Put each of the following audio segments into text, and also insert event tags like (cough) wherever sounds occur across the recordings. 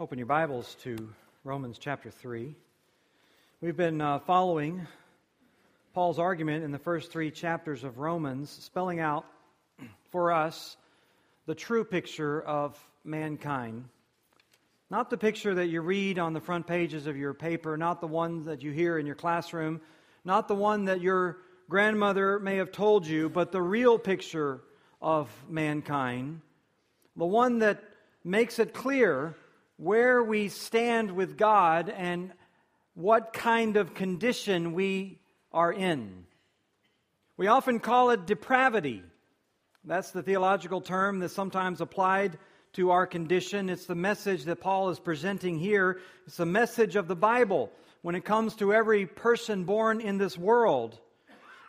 Open your Bibles to Romans chapter 3. We've been uh, following Paul's argument in the first three chapters of Romans, spelling out for us the true picture of mankind. Not the picture that you read on the front pages of your paper, not the one that you hear in your classroom, not the one that your grandmother may have told you, but the real picture of mankind, the one that makes it clear where we stand with God and what kind of condition we are in. We often call it depravity. That's the theological term that's sometimes applied to our condition. It's the message that Paul is presenting here. It's the message of the Bible when it comes to every person born in this world.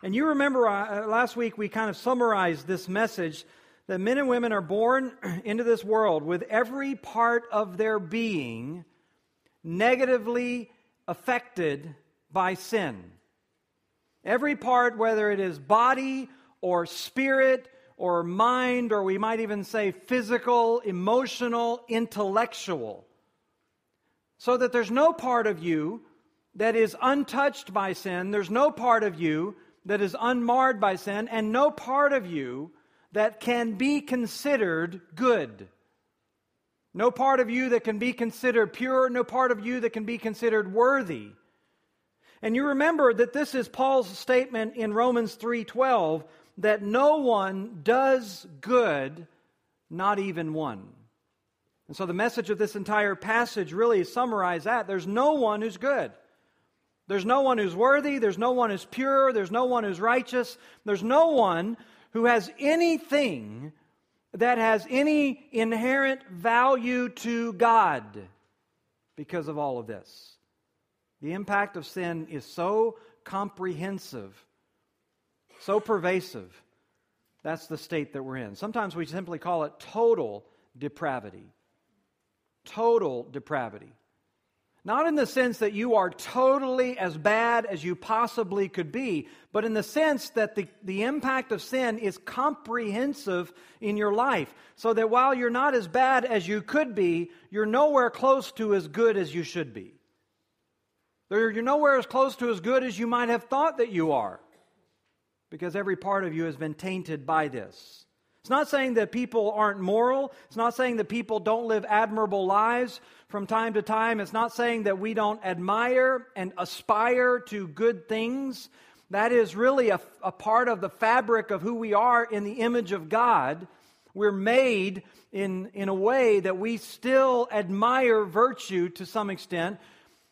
And you remember uh, last week we kind of summarized this message that men and women are born (clears throat) into this world with every part of their being negatively affected by sin. Every part, whether it is body or spirit or mind, or we might even say physical, emotional, intellectual. So that there's no part of you that is untouched by sin, there's no part of you that is unmarred by sin, and no part of you that can be considered good. No part of you that can be considered pure, no part of you that can be considered worthy. And you remember that this is Paul's statement in Romans 3:12 that no one does good, not even one. And so the message of this entire passage really summarizes that there's no one who's good. There's no one who's worthy, there's no one who's pure, there's no one who's righteous, there's no one who has anything that has any inherent value to God because of all of this. The impact of sin is so comprehensive, so pervasive. That's the state that we're in. Sometimes we simply call it total depravity. Total depravity. Not in the sense that you are totally as bad as you possibly could be, but in the sense that the, the impact of sin is comprehensive in your life. So that while you're not as bad as you could be, you're nowhere close to as good as you should be. You're nowhere as close to as good as you might have thought that you are. Because every part of you has been tainted by this. It's not saying that people aren't moral. It's not saying that people don't live admirable lives from time to time. It's not saying that we don't admire and aspire to good things. That is really a, a part of the fabric of who we are in the image of God. We're made in, in a way that we still admire virtue to some extent.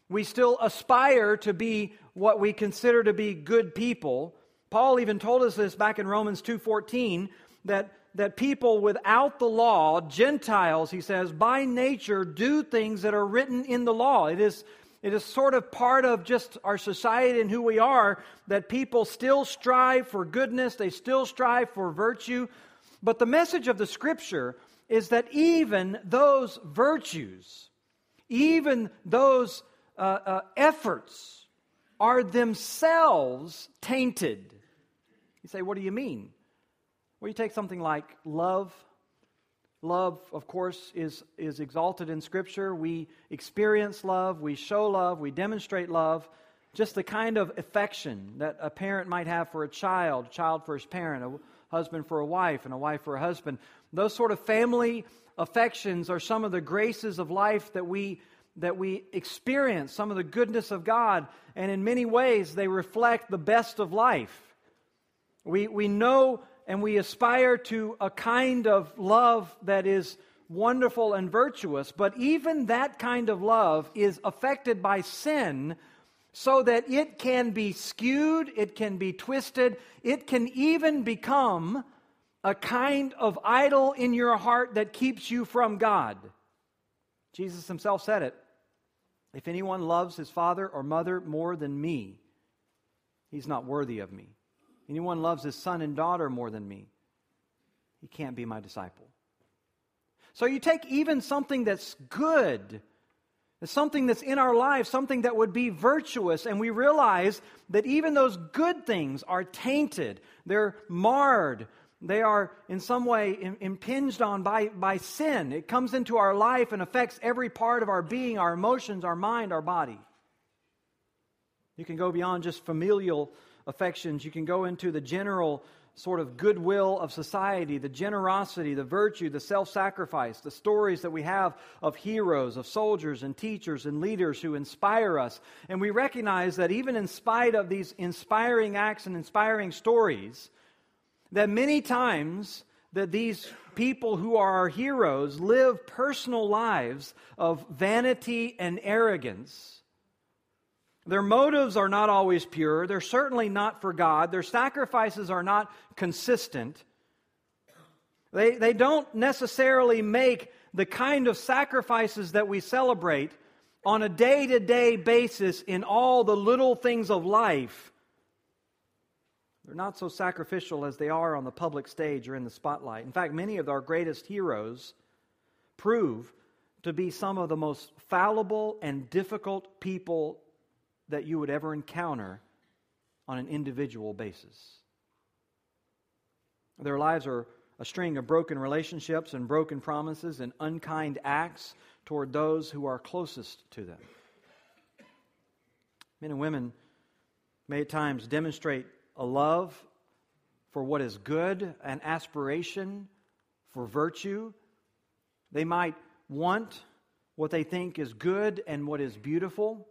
We still aspire to be what we consider to be good people. Paul even told us this back in Romans 2:14 that that people without the law, Gentiles, he says, by nature do things that are written in the law. It is, it is sort of part of just our society and who we are that people still strive for goodness, they still strive for virtue. But the message of the scripture is that even those virtues, even those uh, uh, efforts, are themselves tainted. You say, what do you mean? Well, you take something like love. Love, of course, is, is exalted in Scripture. We experience love, we show love, we demonstrate love. Just the kind of affection that a parent might have for a child, a child for his parent, a husband for a wife, and a wife for a husband. Those sort of family affections are some of the graces of life that we that we experience, some of the goodness of God, and in many ways they reflect the best of life. We, we know and we aspire to a kind of love that is wonderful and virtuous, but even that kind of love is affected by sin so that it can be skewed, it can be twisted, it can even become a kind of idol in your heart that keeps you from God. Jesus himself said it. If anyone loves his father or mother more than me, he's not worthy of me anyone loves his son and daughter more than me, he can't be my disciple. So you take even something that's good, something that's in our life, something that would be virtuous, and we realize that even those good things are tainted, they're marred, they are in some way impinged on by, by sin. It comes into our life and affects every part of our being, our emotions, our mind, our body. You can go beyond just familial affections, you can go into the general sort of goodwill of society, the generosity, the virtue, the self sacrifice, the stories that we have of heroes, of soldiers and teachers and leaders who inspire us. And we recognize that even in spite of these inspiring acts and inspiring stories, that many times that these people who are our heroes live personal lives of vanity and arrogance. Their motives are not always pure. They're certainly not for God. Their sacrifices are not consistent. They, they don't necessarily make the kind of sacrifices that we celebrate on a day to day basis in all the little things of life they're not so sacrificial as they are on the public stage or in the spotlight. In fact, many of our greatest heroes prove to be some of the most fallible and difficult people that you would ever encounter on an individual basis. Their lives are a string of broken relationships and broken promises and unkind acts toward those who are closest to them. Men and women may at times demonstrate a love for what is good, an aspiration for virtue. They might want what they think is good and what is beautiful,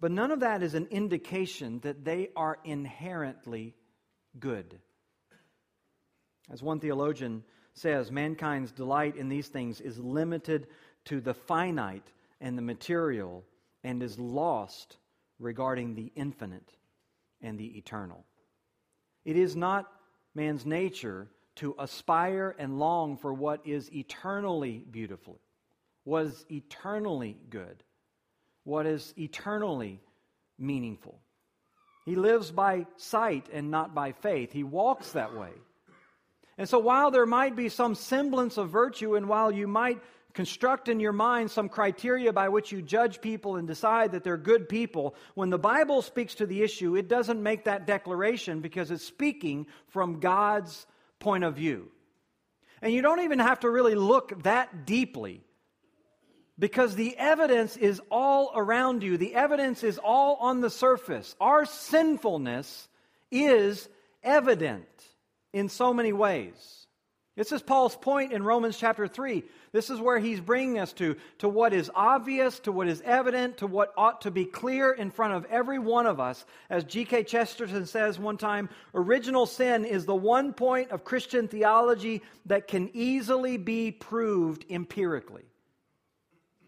but none of that is an indication that they are inherently good. As one theologian says, mankind's delight in these things is limited to the finite and the material and is lost regarding the infinite and the eternal. It is not man's nature to aspire and long for what is eternally beautiful, what is eternally good, what is eternally meaningful. He lives by sight and not by faith. He walks that way. And so, while there might be some semblance of virtue, and while you might construct in your mind some criteria by which you judge people and decide that they're good people. When the Bible speaks to the issue, it doesn't make that declaration because it's speaking from God's point of view. And you don't even have to really look that deeply because the evidence is all around you, the evidence is all on the surface. Our sinfulness is evident in so many ways. This is Paul's point in Romans chapter 3. This is where he's bringing us to, to what is obvious, to what is evident, to what ought to be clear in front of every one of us. As G.K. Chesterton says one time, original sin is the one point of Christian theology that can easily be proved empirically.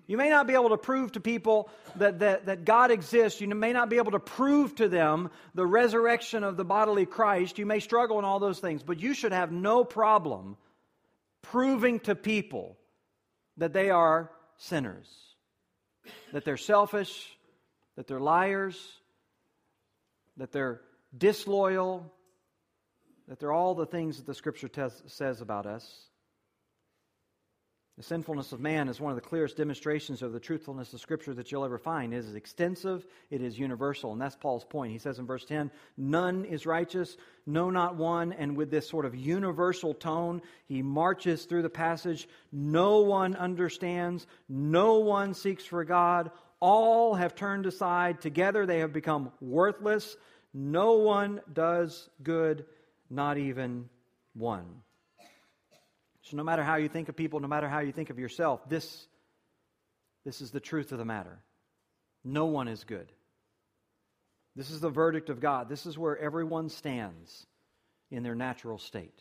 You may not be able to prove to people that, that, that, God exists. You may not be able to prove to them the resurrection of the bodily Christ. You may struggle in all those things, but you should have no problem proving to people that they are sinners, that they're selfish, that they're liars, that they're disloyal, that they're all the things that the Scripture says about us. The sinfulness of man is one of the clearest demonstrations of the truthfulness of Scripture that you'll ever find. It is extensive, it is universal, and that's Paul's point. He says in verse 10 None is righteous, no, not one. And with this sort of universal tone, he marches through the passage. No one understands, no one seeks for God. All have turned aside. Together they have become worthless. No one does good, not even one. So, no matter how you think of people, no matter how you think of yourself, this, this is the truth of the matter. No one is good. This is the verdict of God. This is where everyone stands in their natural state.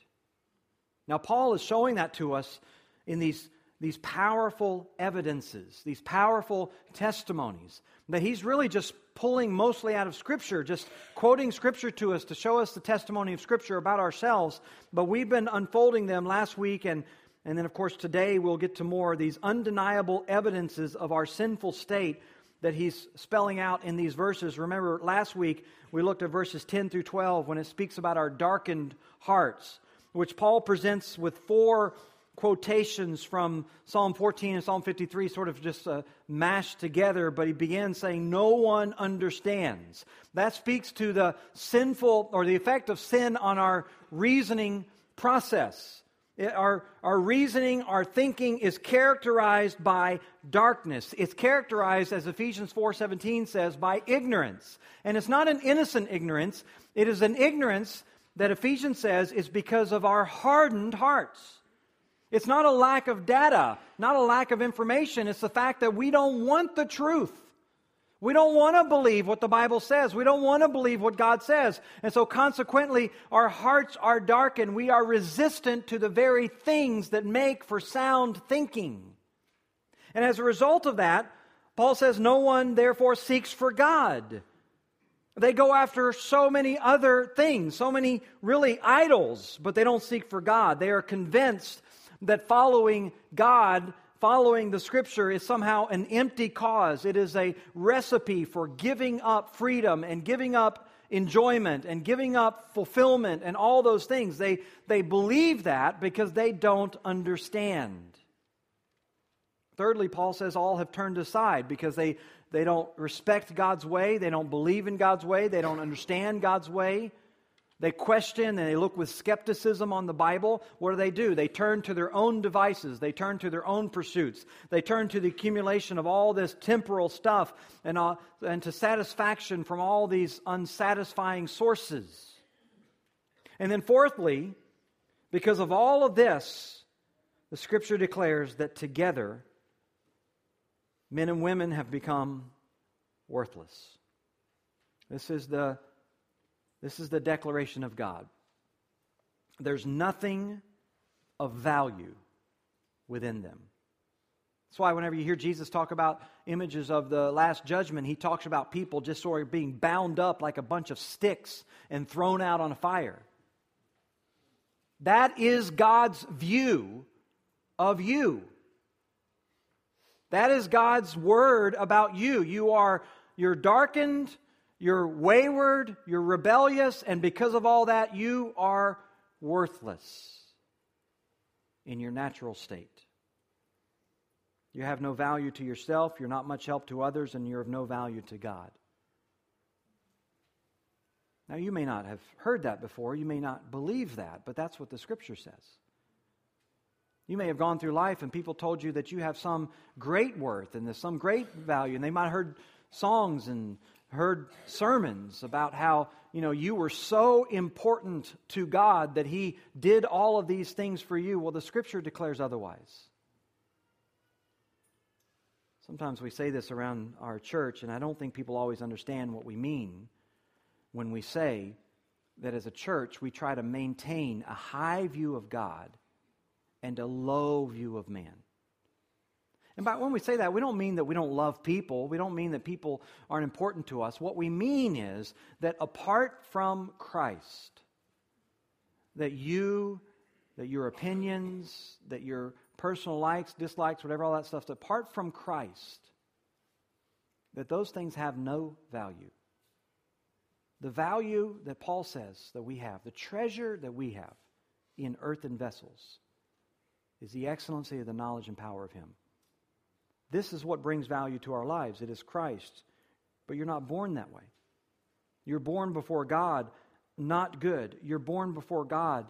Now, Paul is showing that to us in these, these powerful evidences, these powerful testimonies, that he's really just pulling mostly out of Scripture, just quoting Scripture to us to show us the testimony of Scripture about ourselves. But we've been unfolding them last week, and, and then, of course, today we'll get to more these undeniable evidences of our sinful state that he's spelling out in these verses. Remember, last week we looked at verses 10 through 12 when it speaks about our darkened hearts, which Paul presents with four quotations from Psalm 14 and Psalm 53 sort of just uh, mashed together, but he begins saying, No one understands. That speaks to the sinful or the effect of sin on our reasoning process. It, our, our reasoning, our thinking is characterized by darkness. It's characterized, as Ephesians 4.17 says, by ignorance. And it's not an innocent ignorance. It is an ignorance that Ephesians says is because of our hardened hearts. It's not a lack of data, not a lack of information. It's the fact that we don't want the truth. We don't want to believe what the Bible says. We don't want to believe what God says. And so, consequently, our hearts are darkened. We are resistant to the very things that make for sound thinking. And as a result of that, Paul says, No one therefore seeks for God. They go after so many other things, so many really idols, but they don't seek for God. They are convinced that following God, following the scripture, is somehow an empty cause. It is a recipe for giving up freedom and giving up enjoyment and giving up fulfillment and all those things. They, they believe that because they don't understand. Thirdly, Paul says all have turned aside because they they don't respect God's way. They don't believe in God's way. They don't understand God's way. They question and they look with skepticism on the Bible. What do they do? They turn to their own devices. They turn to their own pursuits. They turn to the accumulation of all this temporal stuff and, uh, and to satisfaction from all these unsatisfying sources. And then, fourthly, because of all of this, the scripture declares that together men and women have become worthless. This is the, this is the declaration of God. There's nothing of value within them. That's why whenever you hear Jesus talk about images of the last judgment, he talks about people just sort of being bound up like a bunch of sticks and thrown out on a fire. That is God's view of you. That is God's word about you. You are you're darkened, you're wayward, you're rebellious, and because of all that, you are worthless in your natural state. You have no value to yourself, you're not much help to others, and you're of no value to God. Now, you may not have heard that before, you may not believe that, but that's what the scripture says. You may have gone through life and people told you that you have some great worth and there's some great value, and they might have heard songs and heard sermons about how you know you were so important to God that He did all of these things for you. Well, the Scripture declares otherwise. Sometimes we say this around our church, and I don't think people always understand what we mean when we say that as a church we try to maintain a high view of God and a low view of man. And by when we say that, we don't mean that we don't love people. We don't mean that people aren't important to us. What we mean is that apart from Christ, that you, that your opinions, that your personal likes, dislikes, whatever, all that stuff, apart from Christ, that those things have no value. The value that Paul says that we have, the treasure that we have in earthen vessels, is the excellency of the knowledge and power of Him. This is what brings value to our lives. It is Christ. But you're not born that way. You're born before God, not good. You're born before God,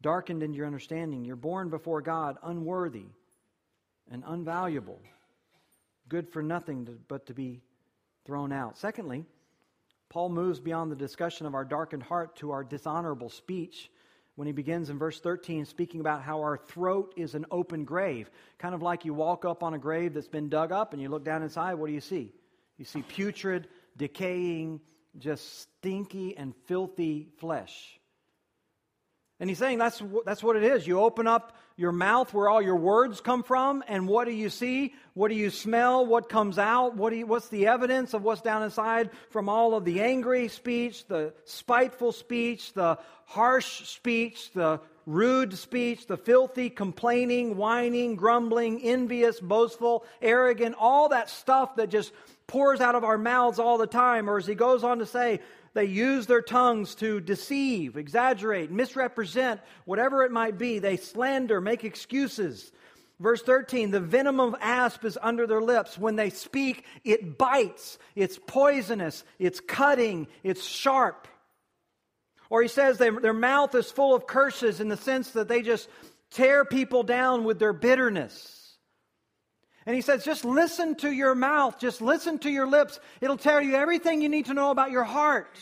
darkened in your understanding. You're born before God, unworthy and unvaluable, good for nothing to, but to be thrown out. Secondly, Paul moves beyond the discussion of our darkened heart to our dishonorable speech when he begins in verse 13 speaking about how our throat is an open grave. Kind of like you walk up on a grave that's been dug up and you look down inside, what do you see? You see putrid, decaying, just stinky and filthy flesh. And he's saying that's, that's what it is. You open up your mouth where all your words come from, and what do you see? What do you smell? What comes out? What you, what's the evidence of what's down inside from all of the angry speech, the spiteful speech, the harsh speech, the rude speech, the filthy, complaining, whining, grumbling, envious, boastful, arrogant, all that stuff that just pours out of our mouths all the time. Or as he goes on to say, they use their tongues to deceive, exaggerate, misrepresent, whatever it might be. They slander, make excuses. Verse 13, the venom of asp is under their lips. When they speak, it bites. It's poisonous. It's cutting. It's sharp. Or he says they, their mouth is full of curses in the sense that they just tear people down with their bitterness. And he says, just listen to your mouth, just listen to your lips. It'll tell you everything you need to know about your heart.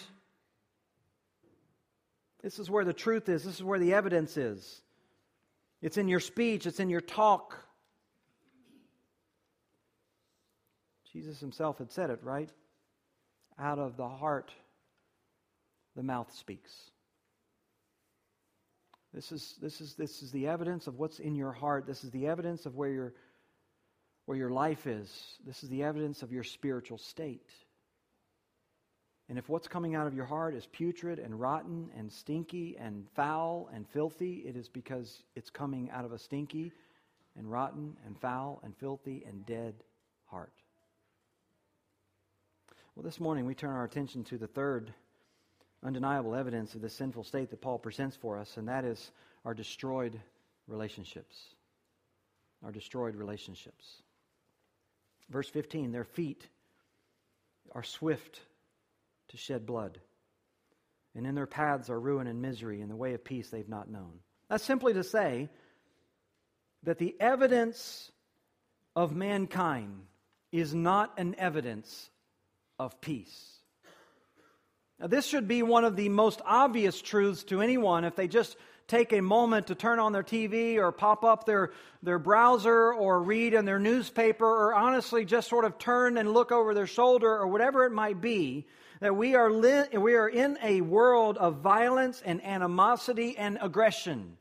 This is where the truth is, this is where the evidence is. It's in your speech, it's in your talk. Jesus himself had said it, right? Out of the heart, the mouth speaks. This is, this, is, this is the evidence of what's in your heart. This is the evidence of where your, where your life is. This is the evidence of your spiritual state. And if what's coming out of your heart is putrid and rotten and stinky and foul and filthy, it is because it's coming out of a stinky and rotten and foul and filthy and dead heart. Well, this morning we turn our attention to the third undeniable evidence of the sinful state that Paul presents for us, and that is our destroyed relationships. Our destroyed relationships. Verse 15 their feet are swift to shed blood, and in their paths are ruin and misery, and the way of peace they've not known. That's simply to say that the evidence of mankind is not an evidence of peace. Now, this should be one of the most obvious truths to anyone if they just take a moment to turn on their TV or pop up their, their browser or read in their newspaper or honestly just sort of turn and look over their shoulder or whatever it might be. That we are, li- we are in a world of violence and animosity and aggression.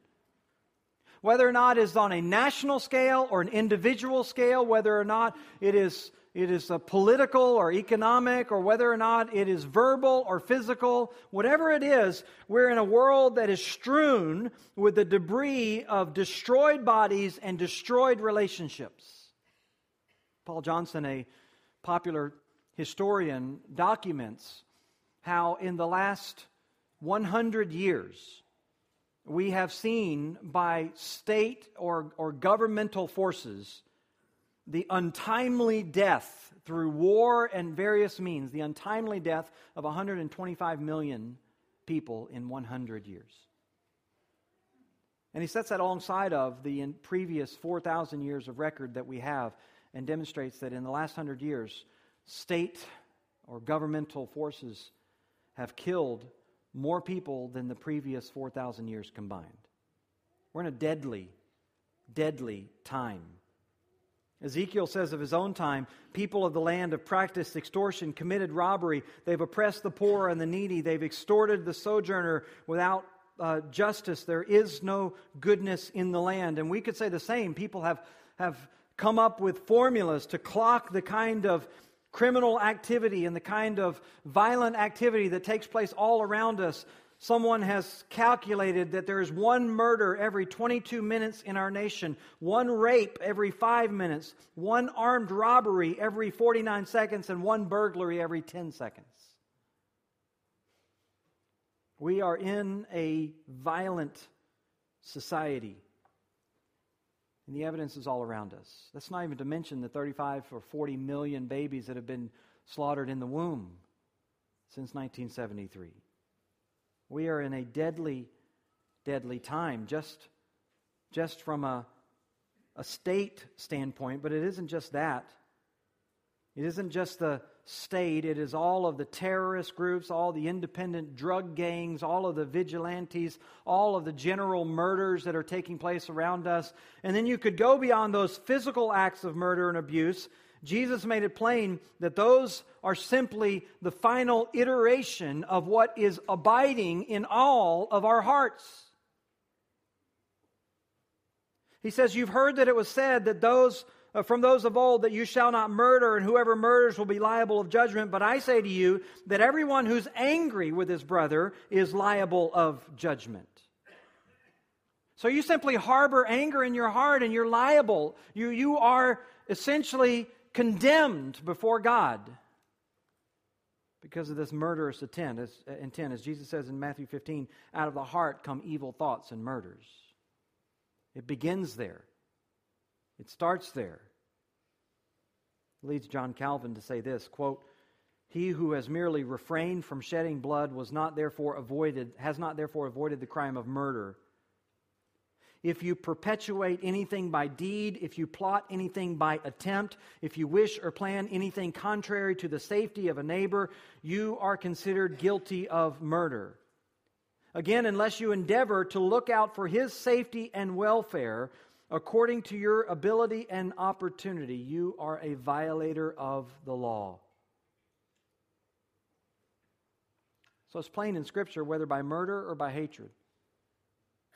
Whether or not it's on a national scale or an individual scale, whether or not it is it is a political or economic, or whether or not it is verbal or physical, whatever it is, we're in a world that is strewn with the debris of destroyed bodies and destroyed relationships. Paul Johnson, a popular historian, documents how in the last 100 years, we have seen by state or, or governmental forces the untimely death through war and various means, the untimely death of 125 million people in 100 years. And he sets that alongside of the previous 4,000 years of record that we have and demonstrates that in the last 100 years, state or governmental forces have killed more people than the previous 4,000 years combined. We're in a deadly, deadly time Ezekiel says of his own time, people of the land have practiced extortion, committed robbery, they've oppressed the poor and the needy, they've extorted the sojourner without uh, justice. There is no goodness in the land. And we could say the same. People have, have come up with formulas to clock the kind of criminal activity and the kind of violent activity that takes place all around us Someone has calculated that there is one murder every 22 minutes in our nation, one rape every five minutes, one armed robbery every 49 seconds, and one burglary every 10 seconds. We are in a violent society. And the evidence is all around us. That's not even to mention the 35 or 40 million babies that have been slaughtered in the womb since 1973. We are in a deadly, deadly time, just, just from a, a state standpoint, but it isn't just that. It isn't just the state, it is all of the terrorist groups, all the independent drug gangs, all of the vigilantes, all of the general murders that are taking place around us. And then you could go beyond those physical acts of murder and abuse Jesus made it plain that those are simply the final iteration of what is abiding in all of our hearts. He says, You've heard that it was said that those uh, from those of old that you shall not murder, and whoever murders will be liable of judgment. But I say to you that everyone who's angry with his brother is liable of judgment. So you simply harbor anger in your heart and you're liable. You, you are essentially condemned before God because of this murderous intent as, uh, intent. as Jesus says in Matthew 15, out of the heart come evil thoughts and murders. It begins there, it starts there. Leads John Calvin to say this quote, He who has merely refrained from shedding blood was not therefore avoided, has not therefore avoided the crime of murder. If you perpetuate anything by deed, if you plot anything by attempt, if you wish or plan anything contrary to the safety of a neighbor, you are considered guilty of murder. Again, unless you endeavor to look out for his safety and welfare according to your ability and opportunity, you are a violator of the law. So it's plain in Scripture whether by murder or by hatred,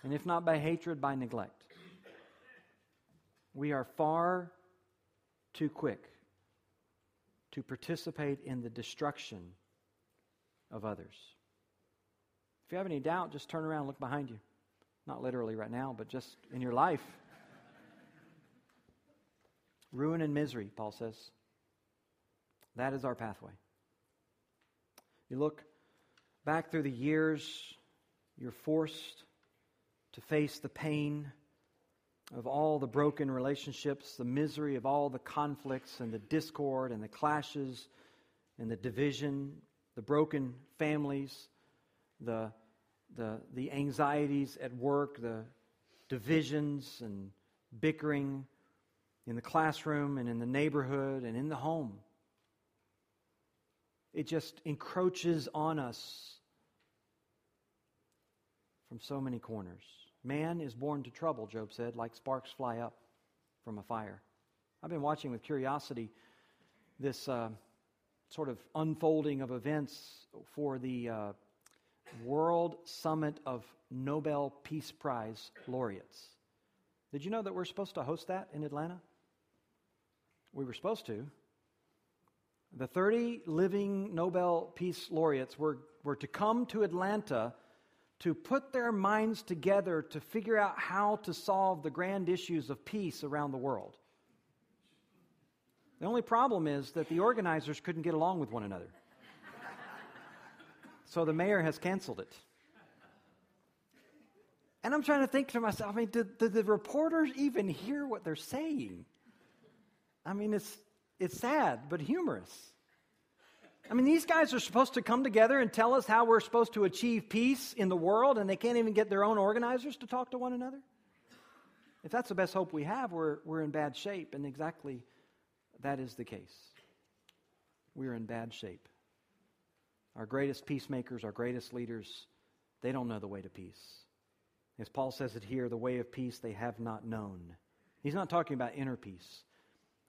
and if not by hatred, by neglect. We are far too quick to participate in the destruction of others. If you have any doubt, just turn around and look behind you. Not literally right now, but just in your life. (laughs) Ruin and misery, Paul says. That is our pathway. You look back through the years, you're forced to face the pain of all the broken relationships, the misery of all the conflicts and the discord and the clashes and the division, the broken families, the, the, the anxieties at work, the divisions and bickering in the classroom and in the neighborhood and in the home. It just encroaches on us from so many corners. Man is born to trouble, Job said, like sparks fly up from a fire. I've been watching with curiosity this uh, sort of unfolding of events for the uh, World Summit of Nobel Peace Prize laureates. Did you know that we're supposed to host that in Atlanta? We were supposed to. The 30 living Nobel Peace laureates were, were to come to Atlanta to put their minds together to figure out how to solve the grand issues of peace around the world. The only problem is that the organizers couldn't get along with one another. So the mayor has canceled it. And I'm trying to think to myself, I mean, did, did the reporters even hear what they're saying? I mean, it's, it's sad, but humorous. I mean, these guys are supposed to come together and tell us how we're supposed to achieve peace in the world, and they can't even get their own organizers to talk to one another? If that's the best hope we have, we're, we're in bad shape, and exactly that is the case. We're in bad shape. Our greatest peacemakers, our greatest leaders, they don't know the way to peace. As Paul says it here, the way of peace they have not known. He's not talking about inner peace.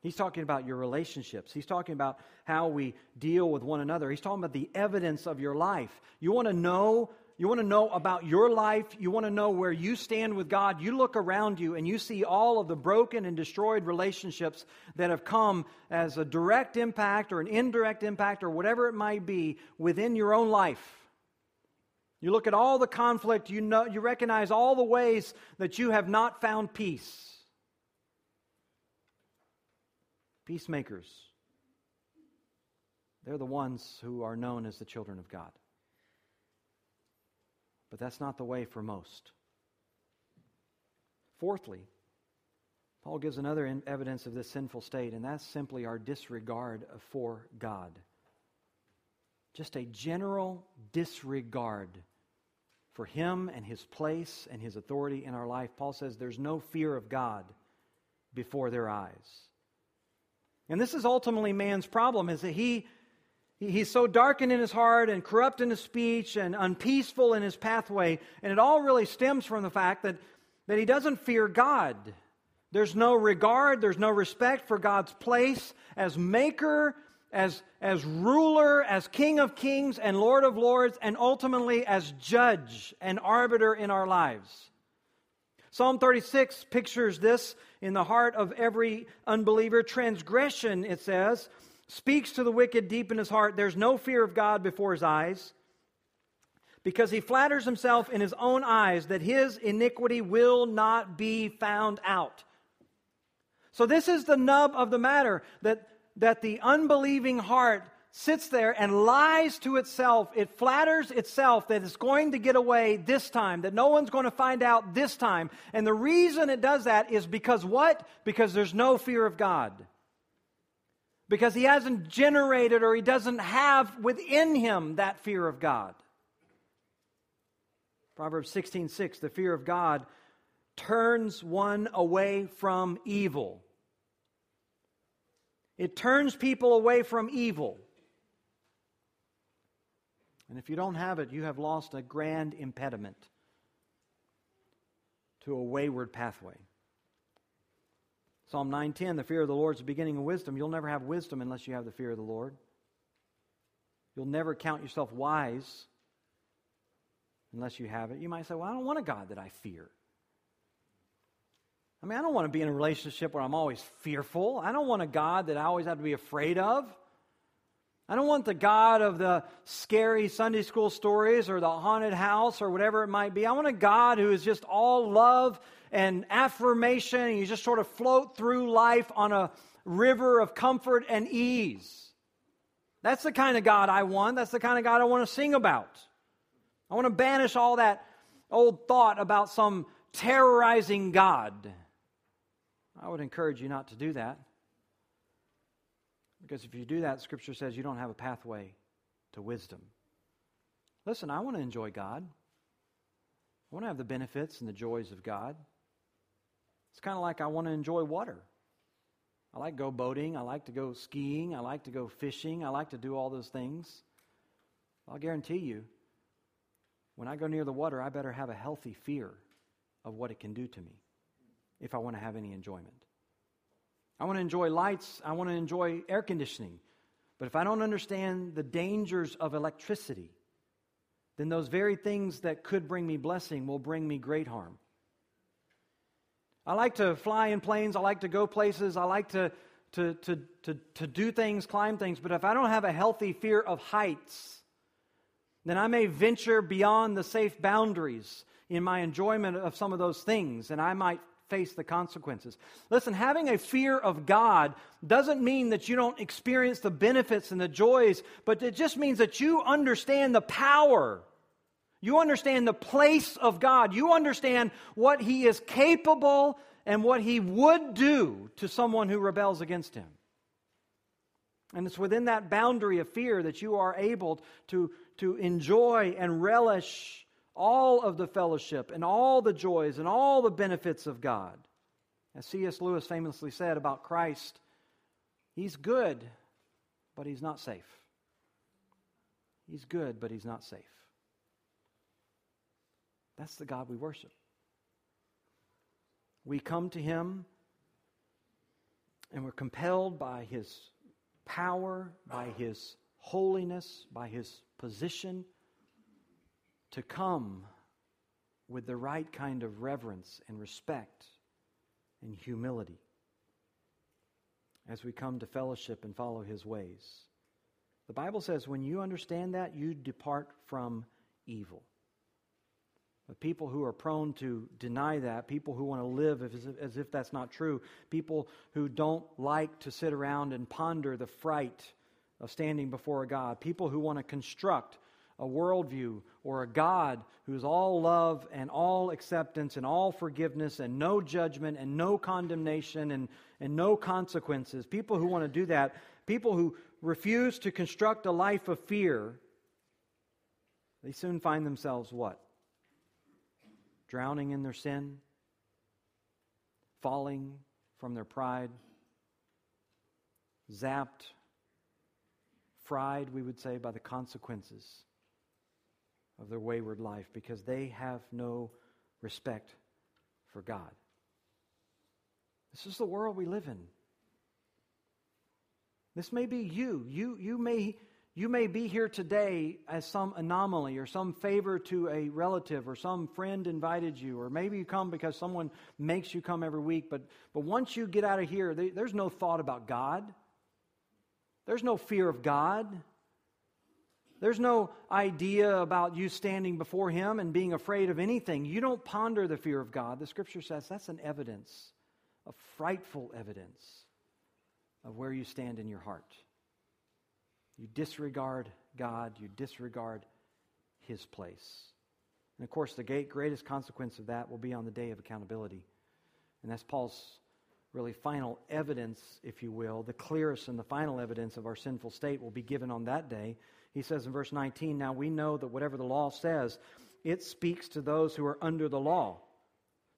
He's talking about your relationships. He's talking about how we deal with one another. He's talking about the evidence of your life. You want to know you want to know about your life, you want to know where you stand with God, you look around you and you see all of the broken and destroyed relationships that have come as a direct impact or an indirect impact or whatever it might be within your own life. You look at all the conflict, you know you recognize all the ways that you have not found peace. Peacemakers. They're the ones who are known as the children of God. But that's not the way for most. Fourthly, Paul gives another evidence of this sinful state, and that's simply our disregard for God. Just a general disregard for Him and His place and His authority in our life. Paul says there's no fear of God before their eyes. And this is ultimately man's problem, is that he He's so darkened in his heart and corrupt in his speech and unpeaceful in his pathway. And it all really stems from the fact that, that he doesn't fear God. There's no regard, there's no respect for God's place as maker, as, as ruler, as king of kings and lord of lords, and ultimately as judge and arbiter in our lives. Psalm 36 pictures this in the heart of every unbeliever. Transgression, it says, speaks to the wicked deep in his heart. There's no fear of God before his eyes because he flatters himself in his own eyes that his iniquity will not be found out. So, this is the nub of the matter that, that the unbelieving heart sits there and lies to itself. It flatters itself that it's going to get away this time, that no one's going to find out this time. And the reason it does that is because what? Because there's no fear of God. because he hasn't generated or he doesn't have within him that fear of God. Proverbs 16 6, the fear of God turns one away from evil. It turns people away from evil. And if you don't have it, you have lost a grand impediment to a wayward pathway. Psalm 9:10, the fear of the Lord is the beginning of wisdom. You'll never have wisdom unless you have the fear of the Lord. You'll never count yourself wise unless you have it. You might say, "Well, I don't want a God that I fear." I mean, I don't want to be in a relationship where I'm always fearful. I don't want a God that I always have to be afraid of. I don't want the God of the scary Sunday school stories or the haunted house or whatever it might be. I want a God who is just all love and affirmation, and you just sort of float through life on a river of comfort and ease. That's the kind of God I want. That's the kind of God I want to sing about. I want to banish all that old thought about some terrorizing God. I would encourage you not to do that. Because if you do that, Scripture says you don't have a pathway to wisdom. Listen, I want to enjoy God. I want to have the benefits and the joys of God. It's kind of like I want to enjoy water. I like to go boating. I like to go skiing. I like to go fishing. I like to do all those things. I'll guarantee you, when I go near the water, I better have a healthy fear of what it can do to me if I want to have any enjoyment. I want to enjoy lights. I want to enjoy air conditioning. But if I don't understand the dangers of electricity, then those very things that could bring me blessing will bring me great harm. I like to fly in planes. I like to go places. I like to, to, to, to, to do things, climb things. But if I don't have a healthy fear of heights, then I may venture beyond the safe boundaries in my enjoyment of some of those things, and I might face the consequences. Listen, having a fear of God doesn't mean that you don't experience the benefits and the joys, but it just means that you understand the power. You understand the place of God. You understand what He is capable and what He would do to someone who rebels against Him. And it's within that boundary of fear that you are able to, to enjoy and relish all of the fellowship and all the joys and all the benefits of God. As C.S. Lewis famously said about Christ, He's good, but He's not safe. He's good, but He's not safe. That's the God we worship. We come to Him and we're compelled by His power, by His holiness, by His position to come with the right kind of reverence and respect and humility as we come to fellowship and follow his ways. The Bible says when you understand that, you depart from evil. But people who are prone to deny that, people who want to live as if, as if that's not true, people who don't like to sit around and ponder the fright of standing before a God, people who want to construct a worldview or a God who's all love and all acceptance and all forgiveness and no judgment and no condemnation and, and no consequences. People who want to do that, people who refuse to construct a life of fear, they soon find themselves what? Drowning in their sin, falling from their pride, zapped, fried, we would say, by the consequences of their wayward life because they have no respect for God. This is the world we live in. This may be you. You, you, may, you may be here today as some anomaly or some favor to a relative or some friend invited you, or maybe you come because someone makes you come every week. But, but once you get out of here, there's no thought about God, there's no fear of God. There's no idea about you standing before Him and being afraid of anything. You don't ponder the fear of God. The Scripture says that's an evidence, a frightful evidence of where you stand in your heart. You disregard God, you disregard His place. And of course, the greatest consequence of that will be on the day of accountability. And that's Paul's really final evidence, if you will, the clearest and the final evidence of our sinful state will be given on that day. He says in verse 19, Now we know that whatever the law says, it speaks to those who are under the law,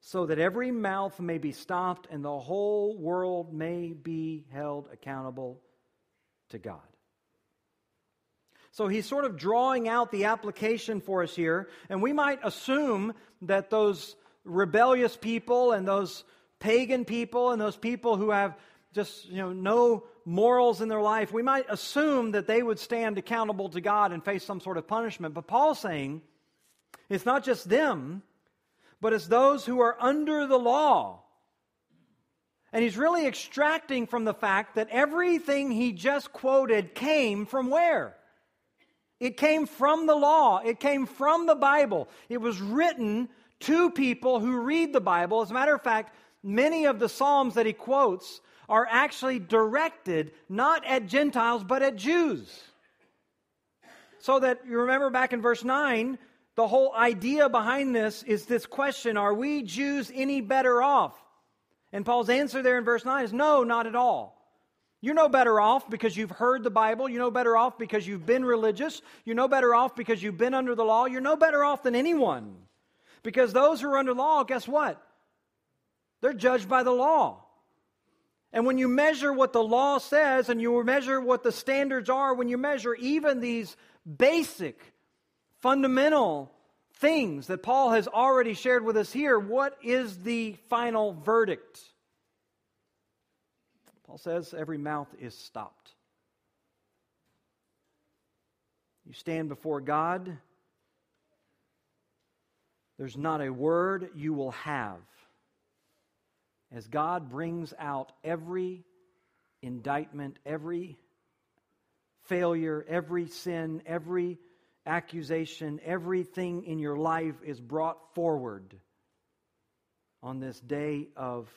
so that every mouth may be stopped and the whole world may be held accountable to God. So he's sort of drawing out the application for us here, and we might assume that those rebellious people and those pagan people and those people who have just you know no morals in their life we might assume that they would stand accountable to god and face some sort of punishment. But paul's saying it's not just them but it's those who are under the law. And he's really extracting from the fact that everything he just quoted came from where? It came from the law. It came from the bible. It was written to people who read the bible. As a matter of fact many of the Psalms that he quotes are actually directed not at Gentiles, but at Jews. So that you remember back in verse 9, the whole idea behind this is this question Are we Jews any better off? And Paul's answer there in verse 9 is no, not at all. You're no better off because you've heard the Bible. You're no better off because you've been religious. You're no better off because you've been under the law. You're no better off than anyone. Because those who are under law, guess what? They're judged by the law. And when you measure what the law says and you measure what the standards are, when you measure even these basic, fundamental things that Paul has already shared with us here, what is the final verdict? Paul says every mouth is stopped. You stand before God, there's not a word you will have as God brings out every indictment, every failure, every sin, every accusation, everything in your life is brought forward on this day of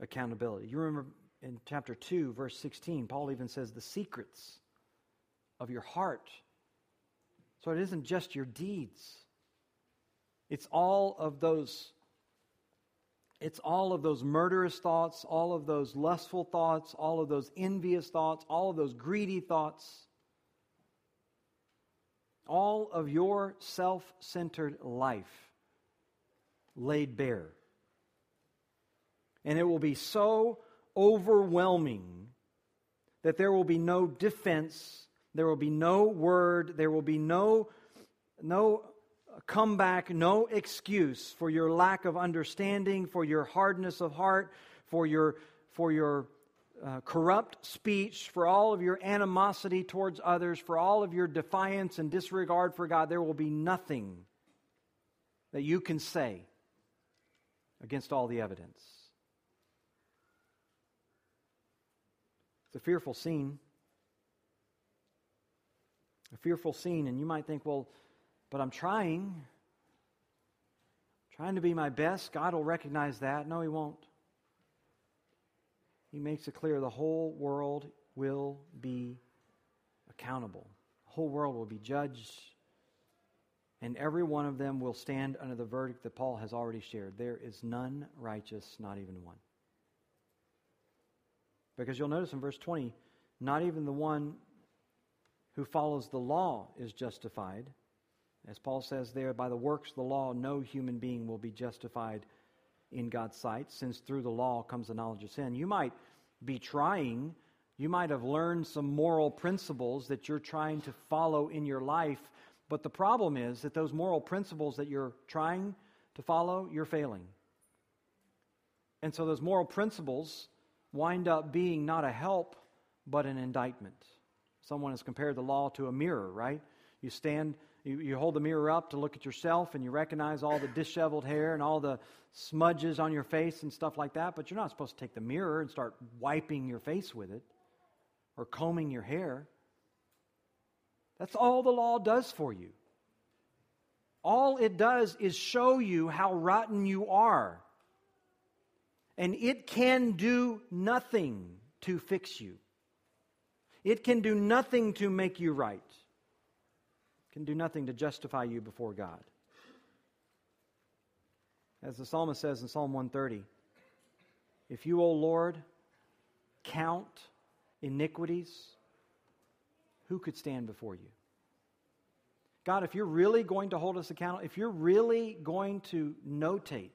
accountability. You remember in chapter 2, verse 16, Paul even says the secrets of your heart. So it isn't just your deeds, it's all of those it's all of those murderous thoughts, all of those lustful thoughts, all of those envious thoughts, all of those greedy thoughts. All of your self centered life laid bare. And it will be so overwhelming that there will be no defense, there will be no word, there will be no, no comeback, no excuse for your lack of understanding, for your hardness of heart, for your, for your uh, corrupt speech, for all of your animosity towards others, for all of your defiance and disregard for God. There will be nothing that you can say against all the evidence. It's a fearful scene. A fearful scene, and you might think, well, but I'm trying. Trying to be my best. God will recognize that. No, He won't. He makes it clear the whole world will be accountable. The whole world will be judged. And every one of them will stand under the verdict that Paul has already shared. There is none righteous, not even one. Because you'll notice in verse 20, not even the one who follows the law is justified, as Paul says there, by the works of the law, no human being will be justified in God's sight, since through the law comes the knowledge of sin. You might be trying, you might have learned some moral principles that you're trying to follow in your life, but the problem is that those moral principles that you're trying to follow, you're failing. And so those moral principles wind up being not a help, but an indictment. Someone has compared the law to a mirror, right? You stand you, you hold the mirror up to look at yourself and you recognize all the disheveled hair and all the smudges on your face and stuff like that, but you're not supposed to take the mirror and start wiping your face with it or combing your hair. That's all the law does for you. All it does is show you how rotten you are. And it can do nothing to fix you. It can do nothing to make you right can do nothing to justify you before God. As the psalmist says in Psalm 130, If you, O Lord, count iniquities, who could stand before you? God, if you're really going to hold us accountable, if you're really going to notate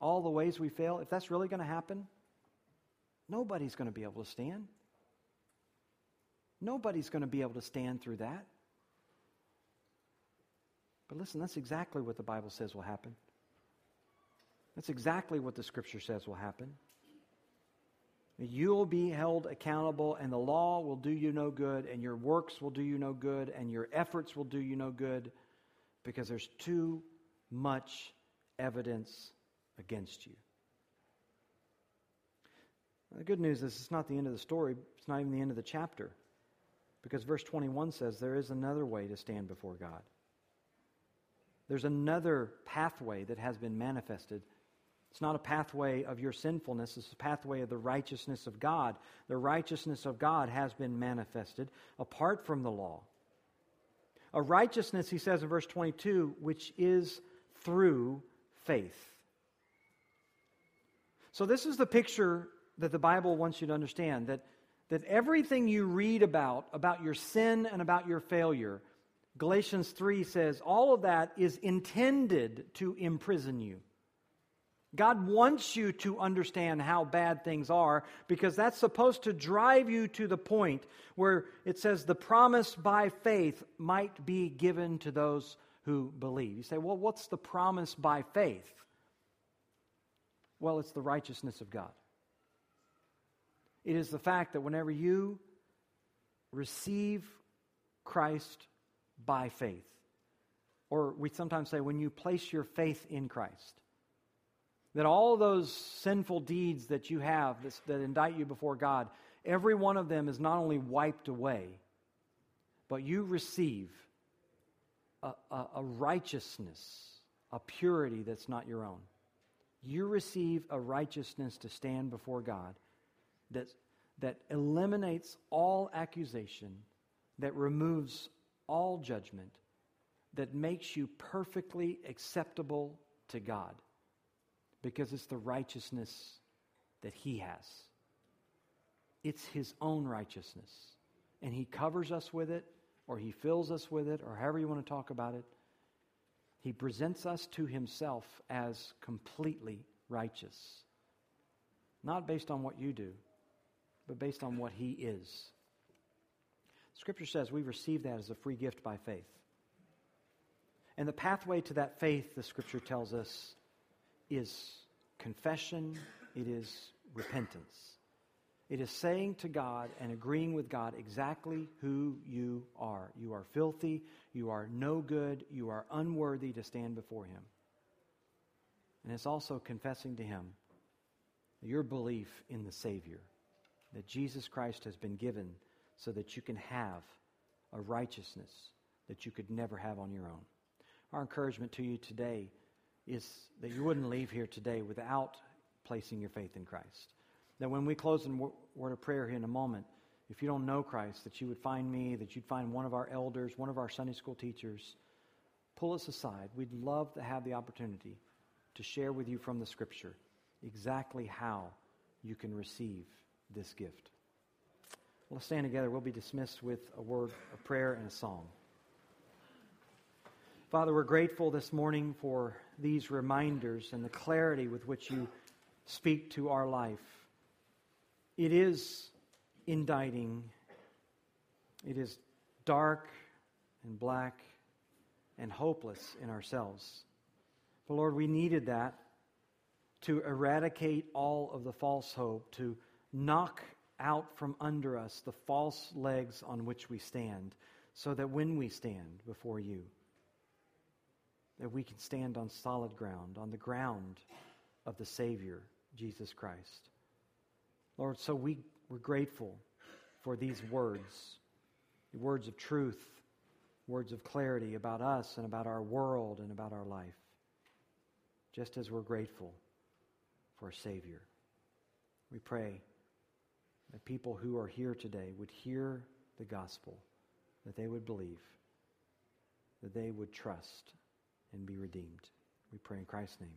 all the ways we fail, if that's really going to happen, nobody's going to be able to stand. Nobody's going to be able to stand through that. But listen, that's exactly what the Bible says will happen. That's exactly what the Scripture says will happen. You'll be held accountable, and the law will do you no good, and your works will do you no good, and your efforts will do you no good because there's too much evidence against you. The good news is it's not the end of the story, it's not even the end of the chapter. Because verse 21 says there is another way to stand before God. There's another pathway that has been manifested it's not a pathway of your sinfulness, it's a pathway of the righteousness of God. The righteousness of God has been manifested apart from the law. A righteousness, he says in verse 22, which is through faith. So, this is the picture that the Bible wants you to understand that, that everything you read about, about your sin and about your failure, Galatians 3 says all of that is intended to imprison you. God wants you to understand how bad things are because that's supposed to drive you to the point where it says the promise by faith might be given to those who believe. You say, well, what's the promise by faith? Well, it's the righteousness of God. It is the fact that whenever you receive Christ by faith, or we sometimes say when you place your faith in Christ, that all those sinful deeds that you have that indict you before God, every one of them is not only wiped away, but you receive a, a, a righteousness, a purity that's not your own. You receive a righteousness to stand before God that, that eliminates all accusation, that removes all judgment, that makes you perfectly acceptable to God because it's the righteousness that He has. It's His own righteousness. And He covers us with it, or He fills us with it, or however you want to talk about it. He presents us to Himself as completely righteous. Not based on what you do, but based on what He is. Scripture says we receive that as a free gift by faith. And the pathway to that faith, the Scripture tells us, is confession, it is repentance. It is saying to God and agreeing with God exactly who you are. You are filthy, you are no good, you are unworthy to stand before Him. And it's also confessing to Him your belief in the Savior, that Jesus Christ has been given so that you can have a righteousness that you could never have on your own. Our encouragement to you today is that you wouldn't leave here today without placing your faith in Christ. That when we close in word of prayer here in a moment, if you don't know Christ, that you would find me, that you'd find one of our elders, one of our Sunday school teachers. Pull us aside. We'd love to have the opportunity to share with you from the Scripture exactly how you can receive this gift. Let's stand together. We'll be dismissed with a word of prayer and a song. Father, we're grateful this morning for these reminders and the clarity with which you speak to our life. It is indicting, it is dark and black and hopeless in ourselves. But Lord, we needed that to eradicate all of the false hope, to knock out from under us the false legs on which we stand, so that when we stand before you, that we can stand on solid ground, on the ground of the Savior, Jesus Christ. Lord, so we, we're grateful for these words, the words of truth, words of clarity about us and about our world and about our life, just as we're grateful for a Savior. We pray that people who are here today would hear the gospel, that they would believe, that they would trust and be redeemed. We pray in Christ's name.